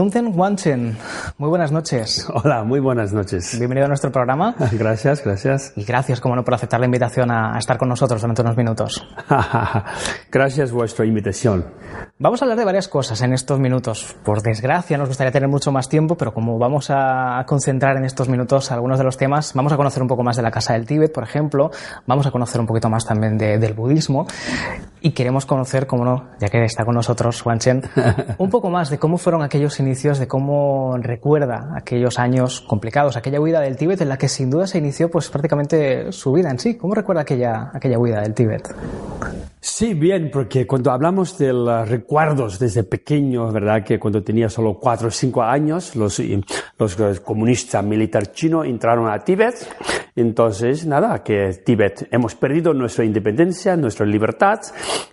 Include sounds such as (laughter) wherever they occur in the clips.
Zunzen Wanchen, muy buenas noches. (laughs) Hola, muy buenas noches. Bienvenido a nuestro programa. (laughs) Gracias, gracias. Y gracias, como no, por aceptar la invitación a, estar con nosotros durante unos minutos. (laughs) gracias vuestra invitación. Vamos a hablar de varias cosas en estos minutos. Por desgracia, nos gustaría tener mucho más tiempo, pero como vamos a concentrar en estos minutos algunos de los temas, vamos a conocer un poco más de la Casa del Tíbet, por ejemplo, vamos a conocer un poquito más también del budismo y queremos conocer, como no, ya que está con nosotros Wanchen, (laughs) un poco más de cómo fueron aquellos inicios, de cómo recuerda aquellos años complicados, aquella huida del Tíbet en la que sin duda se inició pues prácticamente su vida en sí. ¿Cómo recuerda aquella, aquella huida del Tíbet? Sí, bien, porque cuando hablamos de los recuerdos desde pequeño, ¿verdad? Que cuando tenía solo cuatro o cinco años, los, los comunistas militares chinos entraron a Tíbet. Entonces, nada, que Tíbet, hemos perdido nuestra independencia, nuestra libertad,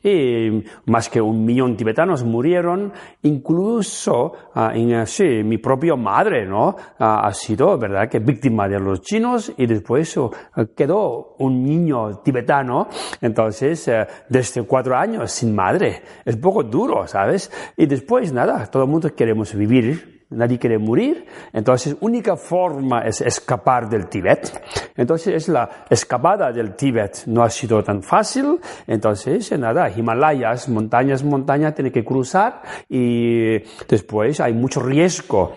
y más que un millón de tibetanos murieron, incluso uh, en, sí, mi propia madre, ¿no? Uh, ha sido, ¿verdad?, que víctima de los chinos y después uh, quedó un niño tibetano, entonces, desde cuatro años sin madre. Es poco duro, ¿sabes? Y después, nada, todo el mundo queremos vivir nadie quiere morir, entonces única forma es escapar del Tíbet. Entonces es la escapada del Tíbet. No ha sido tan fácil, entonces nada, Himalayas, montañas, montañas, tiene que cruzar y después hay mucho riesgo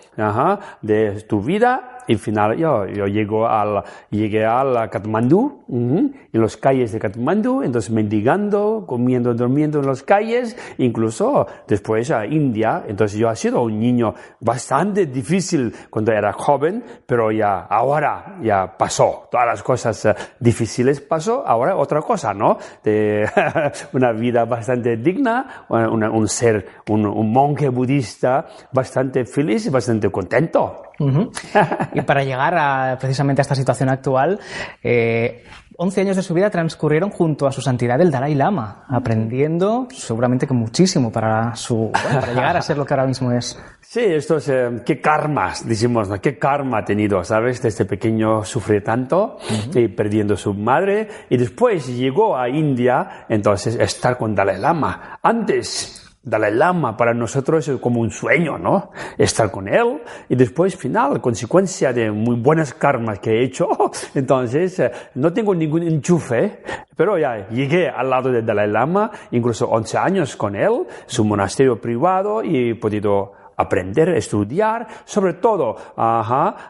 de tu vida y final yo, yo llego al, llegué al Katmandú, en las calles de Katmandú, entonces mendigando, comiendo, durmiendo en las calles, incluso después a India. Entonces yo he sido un niño bastante difícil cuando era joven, pero ya ahora ya pasó. Todas las cosas eh, difíciles pasó, ahora otra cosa, ¿no? De (laughs) una vida bastante digna, un ser, un, un monje budista bastante feliz y bastante contento. (laughs) y para llegar a, precisamente a esta situación actual, eh, 11 años de su vida transcurrieron junto a su santidad el Dalai Lama, aprendiendo seguramente que muchísimo para, su, para llegar a ser lo que ahora mismo es. Sí, esto es, eh, qué karmas, decimos, ¿no? Qué karma ha tenido, ¿sabes? Desde pequeño sufre tanto, y perdiendo su madre, y después llegó a India, entonces estar con Dalai Lama. Antes, Dalai Lama para nosotros es como un sueño, ¿no? Estar con él y después, final, consecuencia de muy buenas karmas que he hecho, (laughs) entonces eh, no tengo ningún enchufe, pero ya llegué al lado de Dalai Lama, incluso 11 años con él, su monasterio privado y he podido aprender, estudiar, sobre todo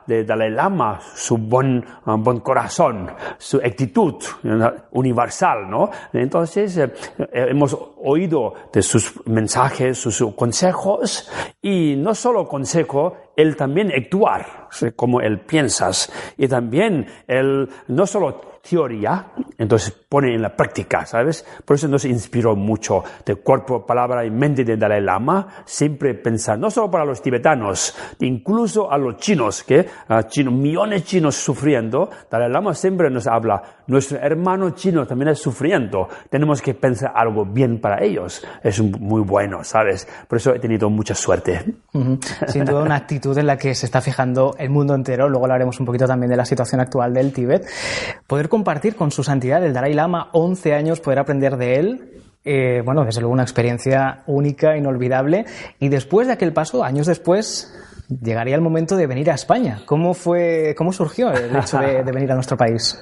de Dalai Lama, su buen, ah, buen corazón, su actitud universal, ¿no? Entonces, eh, hemos oído de sus mensajes, sus consejos, y no solo consejo, él también actuar como él piensas, y también él no solo teoría, entonces pone en la práctica, ¿sabes? Por eso nos inspiró mucho de cuerpo, palabra y mente de Dalai Lama, siempre pensar, no solo para los tibetanos, incluso a los chinos, que uh, chinos, millones de chinos sufriendo, Dalai Lama siempre nos habla, nuestro hermano chino también es sufriendo, tenemos que pensar algo bien para ellos, es muy bueno, ¿sabes? Por eso he tenido mucha suerte. Sin duda una actitud en la que se está fijando el mundo entero, luego hablaremos un poquito también de la situación actual del Tíbet, poder compartir con su santidad el Dalai Lama 11 años, poder aprender de él. Eh, bueno, desde luego una experiencia única, inolvidable. Y después de aquel paso, años después, llegaría el momento de venir a España. ¿Cómo fue, cómo surgió el hecho de, de venir a nuestro país?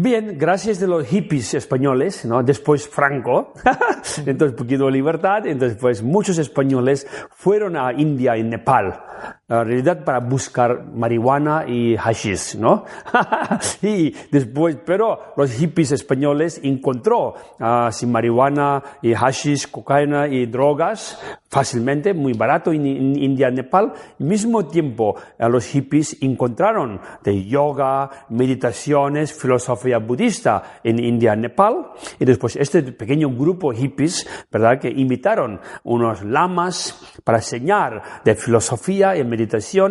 Bien, gracias de los hippies españoles, ¿no? Después Franco, (laughs) entonces poquito de libertad, entonces pues muchos españoles fueron a India y Nepal en realidad para buscar marihuana y hashish, ¿no? (laughs) y después, pero los hippies españoles encontró uh, sin marihuana y hashish, cocaína y drogas fácilmente, muy barato en, India, Nepal. Al mismo tiempo, uh, los hippies encontraron de yoga, meditaciones, filosofía budista en India, Nepal. Y después este pequeño grupo hippies, ¿verdad? Que invitaron unos lamas para enseñar de filosofía y meditación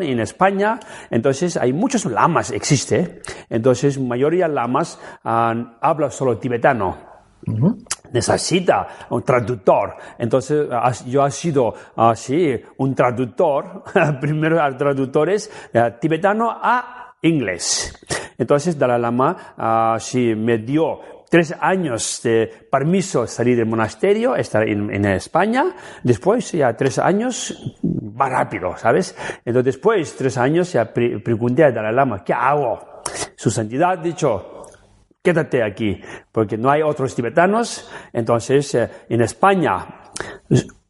en España. Entonces hay muchos lamas, existe. Entonces, mayoría lamas hablan habla solo tibetano. necesita un traductor. Entonces, yo he sido así, un traductor, (laughs) primero traductores eh, tibetano a inglés. Entonces, Dalai Lama uh, sí me dio tres años de permiso salir del monasterio, estar en, España. Después, ya tres años, más rápido, ¿sabes? Entonces después, tres años, se pregunté a Dalai Lama, ¿qué hago? Su santidad dicho, quédate aquí, porque no hay otros tibetanos. Entonces, eh, en España,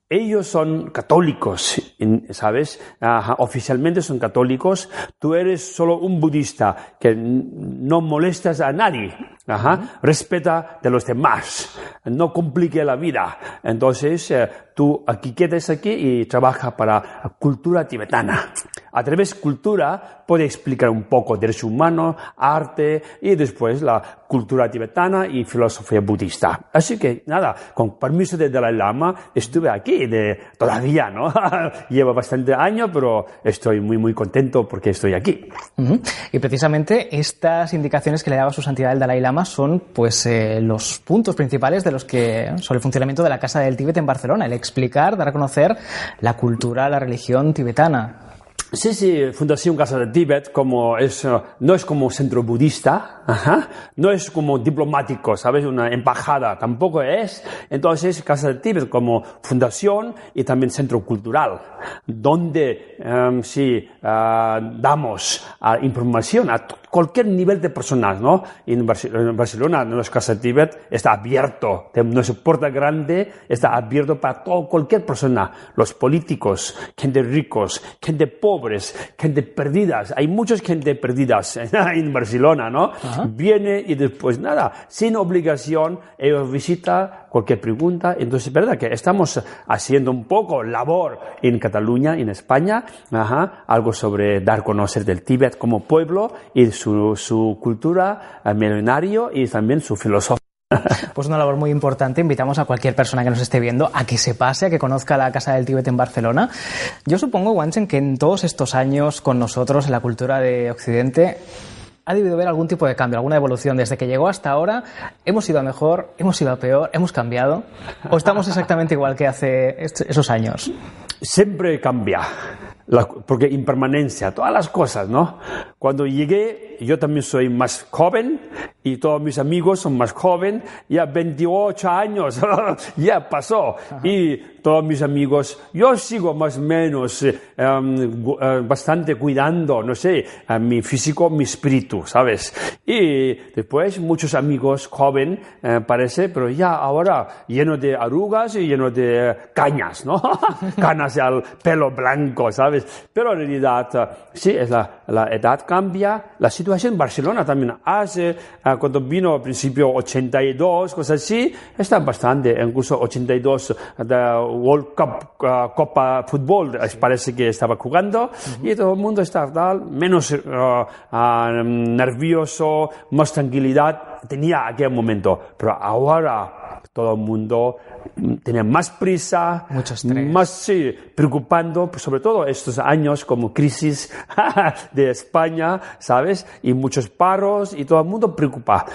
ellos son católicos, ¿sabes? oficialmente son católicos. Tú eres solo un budista que no molestas a nadie. Respeta de los demás. No complique la vida. Entonces, eh, tú aquí quedes aquí y trabaja para la cultura tibetana. A través de cultura puede explicar un poco derecho humano, arte y después la cultura tibetana y filosofía budista. Así que nada, con permiso de Dalai Lama estuve aquí todavía, ¿no? (laughs) Llevo bastante años, pero estoy muy muy contento porque estoy aquí. Y precisamente estas indicaciones que le daba su santidad el Dalai Lama son pues eh, los puntos principales de los que sobre el funcionamiento de la Casa del Tíbet en Barcelona, el explicar, dar a conocer la cultura, la religión tibetana. Sí, sí, Fundación Casa del Tíbet como es, eh, no es como centro budista, no es como diplomático, ¿sabes? Una embajada, tampoco es. Entonces, Casa del Tíbet como fundación y también centro cultural, donde um, sí uh, damos uh, información a cualquier nivel de personas, ¿no? En Barcelona, en los Casa Tíbet, está abierto, nuestra puerta grande está abierto para todo, cualquier persona, los políticos, gente ricos, gente pobres, gente perdidas, hay muchas gente perdidas (laughs) en Barcelona, ¿no? Viene y después nada, sin obligación, ellos visitan cualquier pregunta. Entonces, es verdad que estamos haciendo un poco labor en Cataluña, en España, algo sobre dar a conocer del Tíbet como pueblo y su, su cultura milenario y también su filosofía. (laughs) Pues una labor muy importante. Invitamos a cualquier persona que nos esté viendo a que se pase, a que conozca la Casa del Tíbet en Barcelona. Yo supongo, Wanchen, que en todos estos años con nosotros en la cultura de Occidente ha debido haber algún tipo de cambio, alguna evolución. Desde que llegó hasta ahora, ¿hemos ido a mejor, hemos ido a peor, hemos cambiado? ¿O estamos exactamente igual que hace esos años? Siempre cambia porque impermanencia, todas las cosas, ¿no? Cuando llegué, yo también soy más joven y todos mis amigos son más jóvenes, ya 28 años, (laughs) ya pasó. Y todos mis amigos, yo sigo más o menos eh, em, eh, bastante cuidando, no sé, a mi físico, mi espíritu, ¿sabes? Y después muchos amigos joven, eh, parece, pero ya ahora lleno de arrugas y lleno de cañas, ¿no? (laughs) Canas al pelo blanco, ¿sabes? Pero en realidad, eh, sí, es la, la, edad cambia. La situación en Barcelona también hace, eh, cuando vino al principio 82, cosas así, está bastante, incluso 82 de World Cup, uh, Copa Fútbol, parece que estaba jugando, y todo el mundo está tal, menos nervioso, más tranquilidad tenía aquel momento. Pero ahora todo el mundo tenía más prisa, más sí, preocupando, pues, sobre todo estos años como crisis (laughs) de España, ¿sabes? Y muchos paros y todo el mundo preocupa.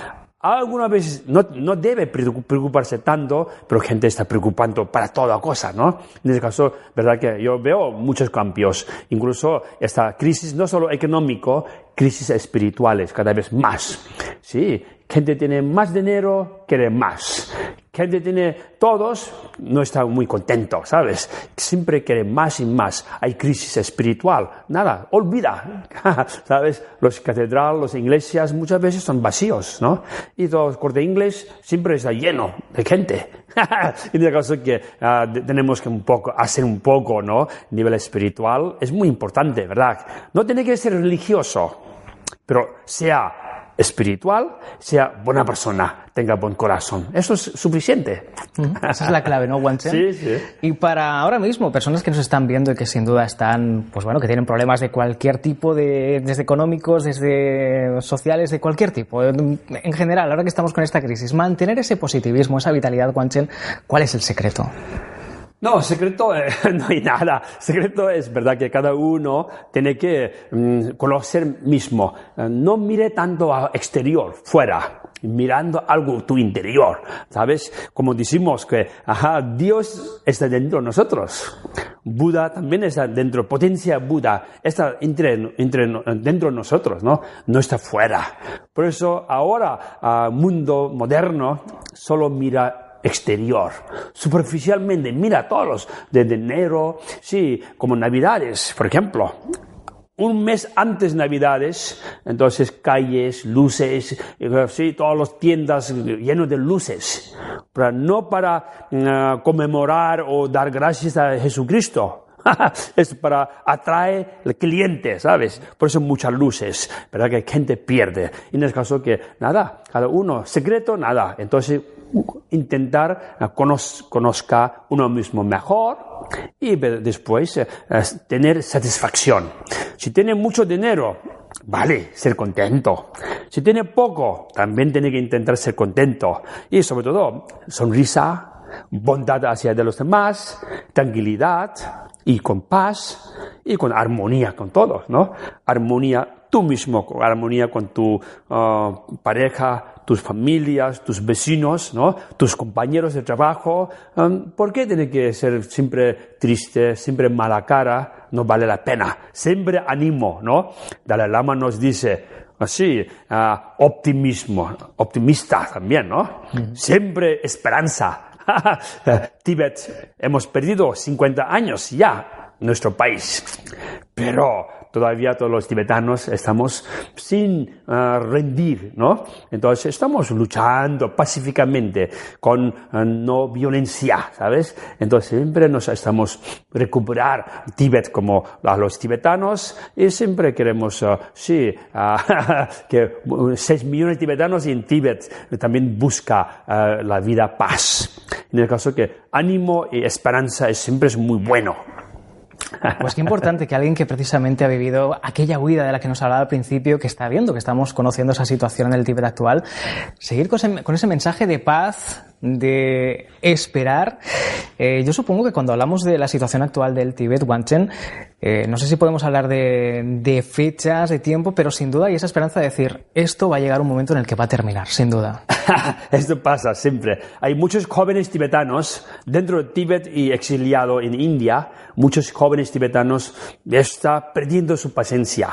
Algunas veces no, no debe preocuparse tanto, pero gente está preocupando para toda cosa, ¿no? En este caso, verdad que yo veo muchos cambios, incluso esta crisis no solo económico, crisis espirituales cada vez más. Sí, gente tiene más dinero, quiere más gente tiene todos, no está muy contento, ¿sabes? Siempre quiere más y más. Hay crisis espiritual. Nada, olvida, (laughs) ¿sabes? Los catedrales, las iglesias muchas veces son vacíos, ¿no? Y todo el corte inglés siempre está lleno de gente. (laughs) en el caso que ah, tenemos que un poco, hacer un poco, ¿no? Nivel espiritual es muy importante, ¿verdad? No tiene que ser religioso, pero sea espiritual, sea buena persona, tenga buen corazón. Eso es suficiente. Esa es la clave, ¿no, Wanchen? Sí, sí. Y para ahora mismo, personas que nos están viendo y que sin duda están, pues bueno, que tienen problemas de cualquier tipo, de, desde económicos, desde sociales, de cualquier tipo, en general, ahora que estamos con esta crisis, mantener ese positivismo, esa vitalidad, Wanchen, ¿cuál es el secreto? No, secreto eh, (laughs) no hay nada. Secreto es verdad que cada uno tiene que mm, conocer mismo. Eh, no mire tanto a exterior, fuera, mirando algo tu interior. ¿Sabes? Como decimos que ajá, Dios está dentro de nosotros. Buda también está dentro. Potencia Buda está entre, entre, dentro de nosotros, ¿no? No está fuera. Por eso ahora, mundo moderno solo mira exterior. Superficialmente, mira todos los de enero, sí, como Navidades, por ejemplo un mes antes Navidades, entonces calles, luces, sí, todas las tiendas llenas de luces, pero no para mm, conmemorar o dar gracias a Jesucristo. (laughs) es para atraer clientes, ¿sabes? Por eso muchas luces, ¿verdad? Que gente pierde. Y en el caso que, nada, cada uno, secreto, nada. Entonces, intentar conozca uno mismo mejor y después eh, tener satisfacción. Si tiene mucho dinero, vale, ser contento. Si tiene poco, también tiene que intentar ser contento. Y sobre todo, sonrisa, bondad hacia de los demás, tranquilidad y con paz y con armonía con todos, ¿no? Armonía tú mismo, armonía con tu ah, pareja, tus familias, tus vecinos, ¿no? tus compañeros de trabajo. ¿Por qué tiene que ser siempre triste, siempre mala cara? No vale la pena. Siempre ánimo, ¿no? Dalai Lama nos dice, así, uh, optimismo, optimista también, ¿no? Siempre esperanza. (laughs) Tíbet, hemos perdido 50 años ya, nuestro país. Pero todavía todos los tibetanos estamos sin ah, rendir, ¿no? Entonces estamos luchando pacíficamente con ah, no violencia, ¿sabes? Entonces siempre nos estamos recuperar Tíbet como los tibetanos y siempre queremos, uh, sí, (laughs) que 6 millones de tibetanos en Tíbet también busca la vida paz. En el caso que ánimo y esperanza es, siempre es muy bueno. Pues qué importante que alguien que precisamente ha vivido aquella huida de la que nos hablaba al principio, que está viendo que estamos conociendo esa situación en el Tíbet actual, seguir con ese, con ese mensaje de paz, de esperar. Eh, yo supongo que cuando hablamos de la situación actual del Tíbet, Wanchen, eh, no sé si podemos hablar de, de, fechas, de tiempo, pero sin duda hay esa esperanza de decir, esto va a llegar un momento en el que va a terminar, sin duda. (laughs) esto pasa siempre. Hay muchos jóvenes tibetanos dentro de Tíbet y exiliado en India, muchos jóvenes tibetanos están perdiendo su paciencia.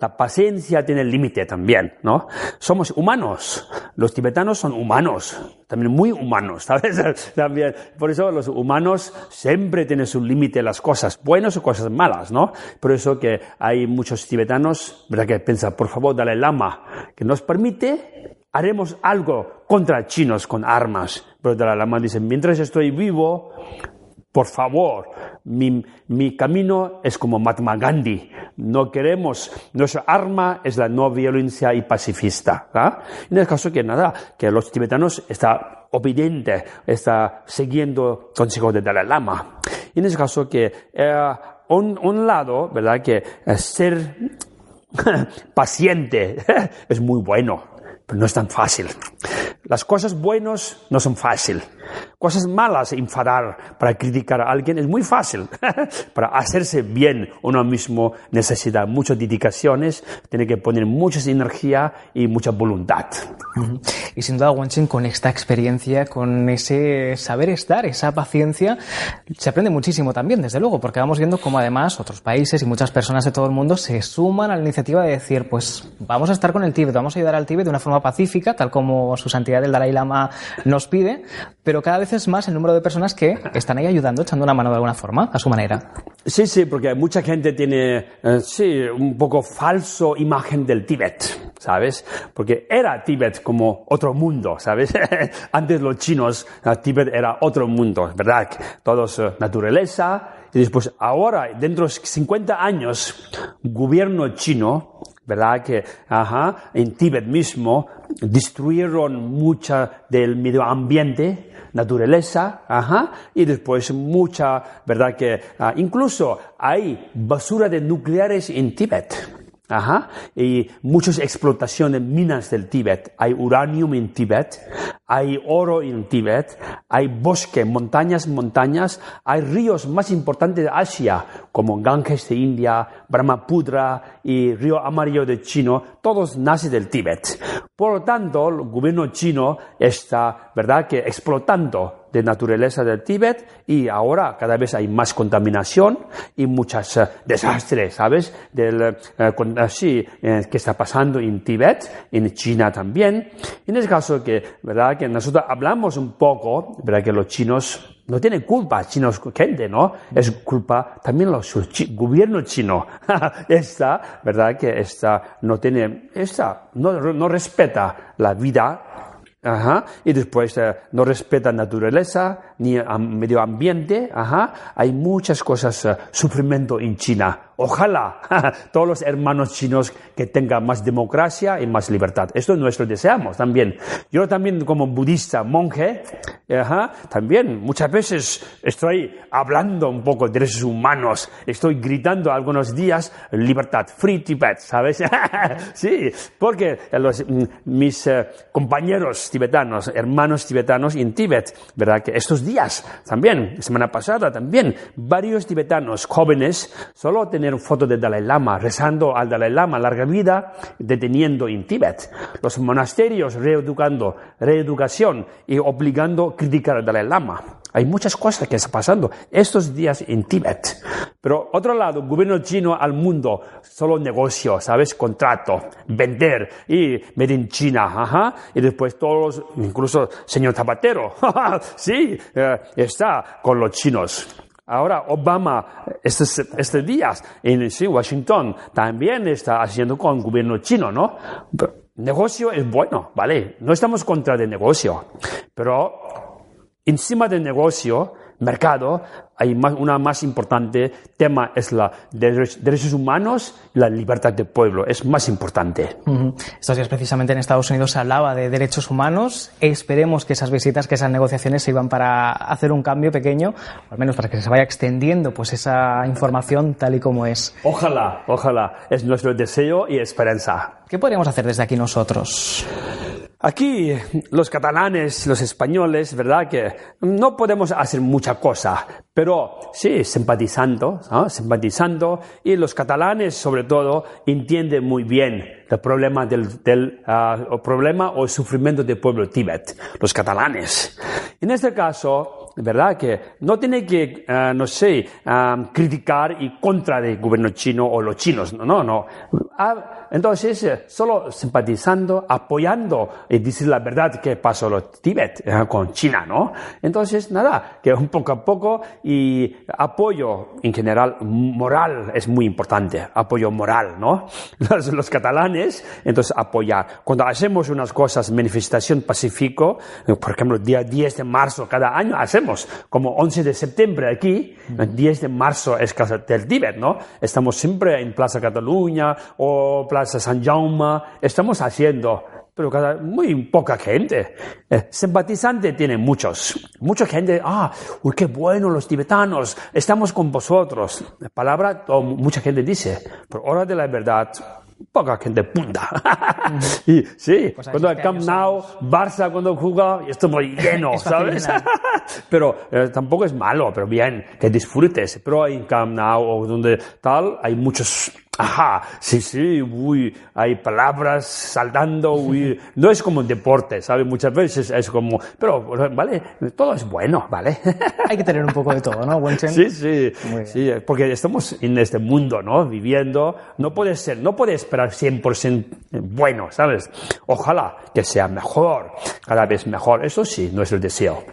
La paciencia tiene límite también, ¿no? Somos humanos. Los tibetanos son humanos, también muy humanos, (laughs) ¿sabes? También. Por eso los humanos siempre tienen su límite las cosas buenas o cosas malas, ¿no? Por eso que hay muchos tibetanos, ¿verdad? Que piensan, por favor, dale Lama, que nos permite, haremos algo contra chinos con armas. Pero Dalai Lama dice, mientras estoy vivo, por favor, mi, mi, camino es como Mahatma Gandhi. No queremos, nuestra arma es la no violencia y pacifista. ¿ah? En el caso que nada, que los tibetanos están obedientes, están siguiendo consejos de Dalai Lama. En ese caso que, eh, un, un, lado, ¿verdad? Que eh, ser (laughs) paciente (laughs) es muy bueno, pero no es tan fácil. Las cosas buenas no son fáciles. Cosas malas, enfadar para criticar a alguien es muy fácil. (laughs) para hacerse bien uno mismo necesita muchas dedicaciones, tiene que poner mucha energía y mucha voluntad. Y sin duda, Wenchen, con esta experiencia, con ese saber estar, esa paciencia, se aprende muchísimo también, desde luego, porque vamos viendo cómo además otros países y muchas personas de todo el mundo se suman a la iniciativa de decir, pues vamos a estar con el Tíbet, vamos a ayudar al Tíbet de una forma pacífica, tal como su santidad del Dalai Lama nos pide, pero cada vez es más el número de personas que están ahí ayudando, echando una mano de alguna forma, a su manera. Sí, sí, porque mucha gente tiene, eh, sí, un poco falso imagen del Tíbet, ¿sabes? Porque era Tíbet como otro mundo, ¿sabes? (laughs) Antes los chinos, eh, Tíbet era otro mundo, ¿verdad? Todos eh, naturaleza, y después ahora, dentro de 50 años, gobierno chino, ¿verdad? Que, ajá, en Tíbet mismo destruyeron mucha del medio ambiente, naturaleza, ajá, y después mucha, ¿verdad? Que ah, incluso hay basura de nucleares en Tíbet. Ajá. Y muchas explotaciones minas del Tíbet. Hay uranio en Tíbet, hay oro en Tíbet, hay bosque, montañas, montañas, hay ríos más importantes de Asia, como Ganges de India, Brahmaputra y Río Amarillo de Chino, todos nacen del Tíbet. Por lo tanto, el gobierno chino está, ¿verdad?, que explotando de naturaleza del Tíbet y ahora cada vez hay más contaminación y muchos eh, desastres, ¿sabes? Del, eh, así, eh, que está pasando en Tíbet, en China también. En el caso que, ¿verdad? Que nosotros hablamos un poco, ¿verdad? Que los chinos no tienen culpa, chinos gente, ¿no? Es culpa también los chi- gobierno chino. (laughs) esta, ¿verdad? Que esta no tiene, esta no, no respeta la vida Ajá. Y después eh, no respeta naturaleza ni medio ambiente. Ajá. Hay muchas cosas, eh, sufrimiento en China. Ojalá (laughs) todos los hermanos chinos que tengan más democracia y más libertad. Esto es nuestro deseamos también. Yo también como budista, monje, ajá, también muchas veces estoy hablando un poco de derechos humanos. Estoy gritando algunos días libertad, free Tibet, ¿sabes? (laughs) sí, porque los, mm, mis eh, compañeros tibetanos, hermanos tibetanos en Tíbet, ¿verdad? Que estos días también, semana pasada también, varios tibetanos jóvenes solo tener foto de Dalai Lama, rezando al Dalai Lama, larga vida, deteniendo en Tíbet. Los monasterios reeducando, reeducación y obligando a criticar al Dalai Lama. Hay muchas cosas que están pasando estos días en Tíbet. Pero otro lado, gobierno chino al mundo, solo negocio, ¿sabes? Contrato, vender y made in China, ajá. Y después todos, incluso señor Zapatero, (laughs) sí, eh, está con los chinos. Ahora Obama, estos, estos días en Washington, también está haciendo con el gobierno chino, ¿no? Pero negocio es bueno, ¿vale? No estamos contra el negocio, pero encima del negocio, mercado, hay más, una más importante tema, es la de derechos, humanos y la libertad del pueblo. Es más importante. Ujú. Estos días precisamente en Estados Unidos se hablaba de derechos humanos. Esperemos que esas visitas, que esas negociaciones sirvan para hacer un cambio pequeño, o al menos para que se vaya extendiendo pues esa información tal y como es. Ojalá, ojalá. Es nuestro deseo y esperanza. ¿Qué podríamos hacer desde aquí nosotros? Aquí los catalanes, los españoles, ¿verdad? Que no podemos hacer mucha cosa, pero sí, simpatizando, simpatizando, y los catalanes sobre todo entienden muy bien el problema del, del el problema o el sufrimiento del pueblo Tíbet, los catalanes. En este caso, ¿verdad? Que no tiene que, ah, no sé, ah, criticar y contra del gobierno chino o los chinos, no, no, no. Ah, entonces, eh, solo simpatizando, apoyando y decir la verdad que pasó en Tíbet eh, con China, ¿no? Entonces, nada, que un poco a poco y apoyo en general moral es muy importante, apoyo moral, ¿no? (laughs) Los, los catalanes, entonces apoyar. Cuando hacemos unas cosas, manifestación pacífico, por ejemplo, día 10 de marzo cada año hacemos, como 11 de septiembre aquí, el 10 de marzo es Casa del Tíbet, ¿no? Estamos siempre en Plaza Cataluña o Plaza San Jaume, estamos haciendo, pero cada, muy poca gente. Eh, simpatizante tiene muchos. Mucha gente, ah, uy, qué bueno los tibetanos, estamos con vosotros. La palabra, mucha gente dice, pero hora de la verdad, poca gente punta. (laughs) y sí, Pues cuando este el Camp Nou, Barça cuando juega, estuvo (laughs) lleno, Es fácil ¿sabes? (laughs) pero eh, tampoco es malo, pero bien, que disfrutes. Pero en Camp Nou o donde tal, hay muchos, ajá, sí, sí, uy, hay palabras saltando, uy, no es como un deporte, ¿sabes? Muchas veces es como, pero, vale, todo es bueno, ¿vale? Hay que tener un poco de todo, ¿no, Wenchen? Sí, sí, sí, porque estamos en este mundo, ¿no? Viviendo, no puede ser, no puede esperar 100% bueno, ¿sabes? Ojalá que sea mejor, cada vez mejor, eso sí, nuestro deseo.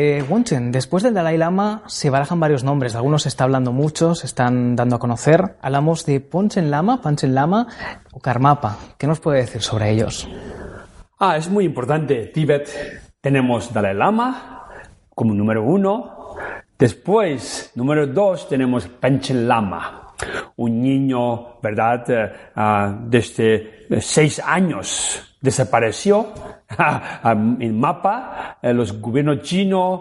Eh, Wenchen, después del Dalai Lama se barajan varios nombres. Algunos se está hablando mucho, se están dando a conocer. Hablamos de Ponchen Lama, Panchen Lama o Karmapa. ¿Qué nos puede decir sobre ellos? Ah, es muy importante. Tíbet tenemos Dalai Lama como número uno. Después, número dos, tenemos Panchen Lama, un niño, ¿verdad? Eh, ah, desde eh, seis años desapareció (laughs) en mapa. Eh, los gobiernos chinos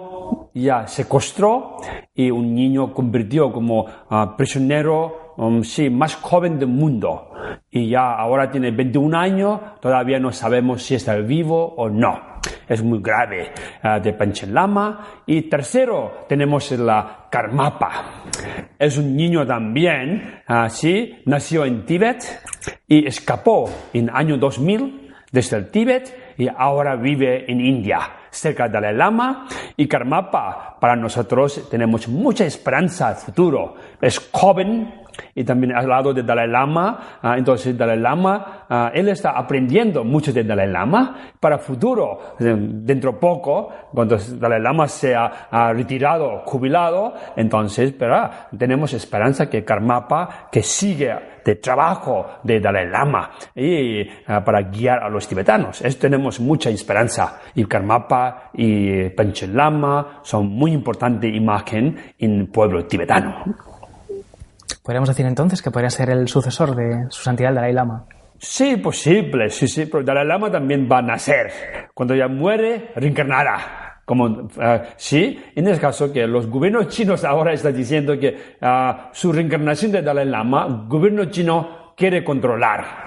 ya secuestró y un niño convirtió como ah, prisionero um, sí, más joven del mundo. Y ya ahora tiene 21 años, todavía no sabemos si está vivo o no. Es muy grave ah, de Panchen Lama. Y tercero, tenemos la Karmapa. Es un niño también, ah, sí, nació en Tíbet y escapó en año 2000 desde el Tíbet y ahora vive en India. Cerca del Dalai Lama y Karmapa para nosotros tenemos mucha esperanza al futuro. Es joven, y también al lado de Dalai Lama. Ah, entonces, Dalai Lama, ah, él está aprendiendo mucho de Dalai Lama para futuro, dentro poco, cuando Dalai Lama sea ha retirado, jubilado, entonces, pero tenemos esperanza que Karmapa, que sigue de trabajo de Dalai Lama y ah, para guiar a los tibetanos. Eso tenemos mucha esperanza. Y Karmapa y Panchen Lama son muy importante imagen en el pueblo tibetano. Podríamos decir entonces que podría ser el sucesor de su santidad el Dalai Lama. Sí, posible, sí, sí, pero Dalai Lama también va a nacer. Cuando ya muere, reencarnará. Como, ah, sí, en el caso que los gobiernos chinos ahora están diciendo que ah, su reencarnación de Dalai Lama, el gobierno chino quiere controlar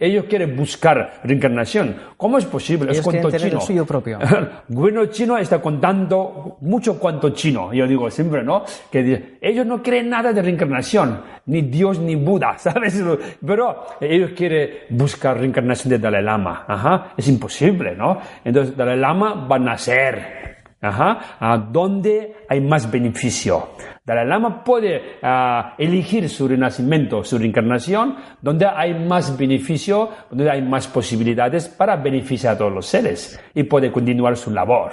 ellos quieren buscar reencarnación. ¿Cómo es posible? es cuento chino. El suyo propio. (laughs) el gobierno chino está contando mucho cuanto chino. Yo digo siempre, ¿no? Que ellos no creen nada de reencarnación, ni Dios ni Buda, (laughs) ¿sabes? Pero ellos quieren buscar reencarnación de Dalai Lama. Ajá. Es imposible, ¿no? Entonces Dalai Lama va a nacer. Ajá. ¿A dónde hay más beneficio? Dalai Lama puede ah, elegir su renacimiento, su reencarnación, donde hay más beneficio, donde hay más posibilidades para beneficiar a todos los seres y puede continuar su labor.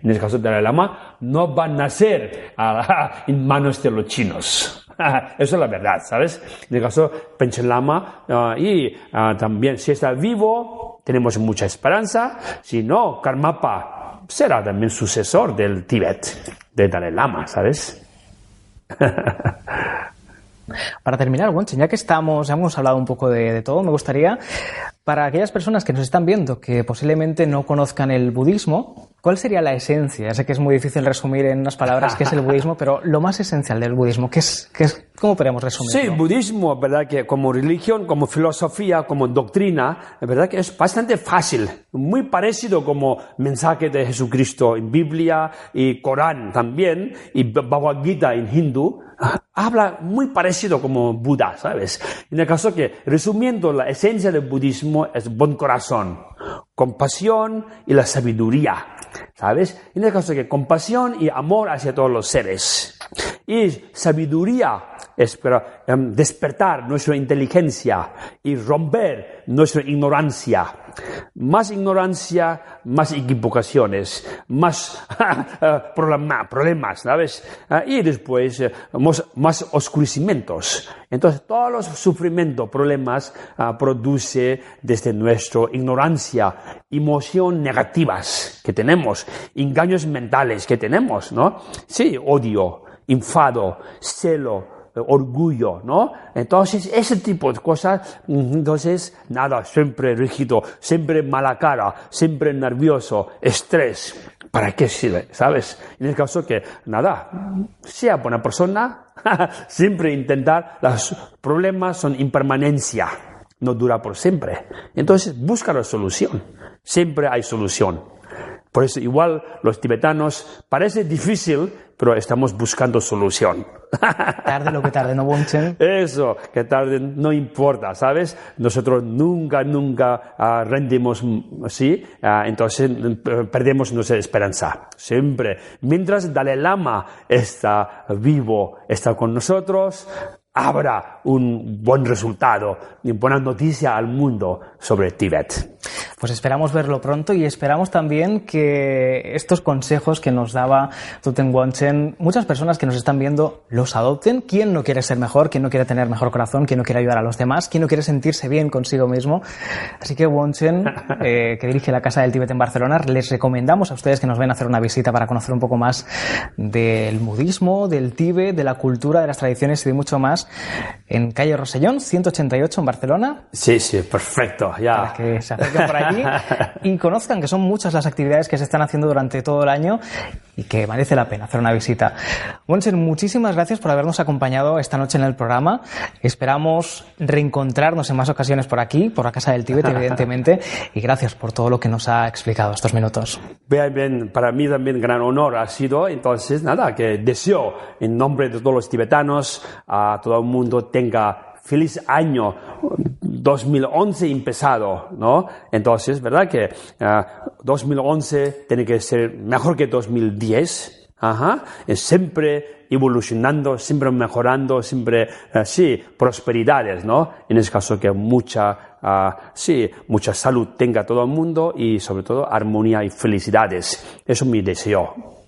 En el caso de Dalai Lama, no va a nacer ah, (laughs) en manos de los chinos. (laughs) Eso es la verdad, ¿sabes? En el caso de Panchen Lama, ah, y también si está vivo, tenemos mucha esperanza. Si no, Karmapa será también sucesor del Tíbet, de Dalai Lama, ¿sabes? (laughs) Para terminar, Wonchen, ya que estamos, ya hemos hablado un poco de, de, todo, me gustaría, para aquellas personas que nos están viendo que posiblemente no conozcan el budismo, ¿cuál sería la esencia? Sé que es muy difícil resumir en unas palabras qué es el (laughs) budismo, pero lo más esencial del budismo, ¿qué es, qué es, ¿cómo podemos resumirlo? Sí, budismo, ¿verdad? Que como religión, como filosofía, como doctrina, es verdad que es bastante fácil, muy parecido como mensaje de Jesucristo en Biblia y Corán también, y Bhagavad Gita en hindú, (laughs) habla muy parecido como Buda, ¿sabes? En el caso que, resumiendo, la esencia del budismo es buen corazón, compasión y la sabiduría, ¿sabes? En el caso que compasión y amor hacia todos los seres. Y sabiduría es um, despertar nuestra inteligencia y romper nuestra ignorancia. Más ignorancia, más equivocaciones, más (laughs) problemas, ¿sabes? Ah, y después eh, más, oscurecimientos. Entonces, todos los sufrimientos, problemas, produce desde nuestra ignorancia, emociones negativas que tenemos, engaños mentales que tenemos, ¿no? Sí, odio, enfado, celo, orgullo, ¿no? Entonces, ese tipo de cosas, entonces, nada, siempre rígido, siempre mala cara, siempre nervioso, estrés. ¿Para qué sirve? ¿Sabes? En el caso que, nada, sea buena persona, (laughs) siempre intentar, los problemas son impermanencia, no dura por siempre. Entonces, busca la solución. Siempre hay solución. Por eso igual los tibetanos parece difícil, pero estamos buscando solución. (laughs) Tarde lo que tarde, ¿no, Bonchen? Eso, que tarde no importa, ¿sabes? Nosotros nunca, nunca uh, rendimos así, uh, entonces uh, perdemos nuestra esperanza. Siempre. Mientras Dalai Lama está vivo, está con nosotros, habrá un buen resultado y buena noticia al mundo sobre Tíbet. Pues esperamos verlo pronto y esperamos también que estos consejos que nos daba Tuten Wanchen, muchas personas que nos están viendo los adopten. ¿Quién no quiere ser mejor? ¿Quién no quiere tener mejor corazón? ¿Quién no quiere ayudar a los demás? ¿Quién no quiere sentirse bien consigo mismo? Así que Wanchen, (laughs) eh, que dirige la Casa del Tíbet en Barcelona, les recomendamos a ustedes que nos ven a hacer una visita para conocer un poco más del budismo, del Tíbet, de la cultura, de las tradiciones y de mucho más en calle Rosellón, 188 en Barcelona. Sí, sí, perfecto, ya. Para que se acerquen por allí (laughs) y conozcan que son muchas las actividades que se están haciendo durante todo el año y que merece la pena hacer una visita. Monsen, muchísimas gracias por habernos acompañado esta noche en el programa. Esperamos reencontrarnos en más ocasiones por aquí, por la Casa del Tíbet, (laughs) evidentemente, y gracias por todo lo que nos ha explicado estos minutos. Bien, bien, para mí también gran honor ha sido, entonces, nada, que deseo en nombre de todos los tibetanos a todo el mundo tenga feliz año 2011 empezado, ¿no? Entonces, ¿verdad? Que 2011 ah, tiene que ser mejor que 2010. Ajá. Es siempre evolucionando, siempre mejorando, siempre, uh, sí, prosperidades, ¿no? En ese caso que mucha, uh, sí, mucha salud tenga todo el mundo y sobre todo armonía y felicidades. Eso es mi deseo.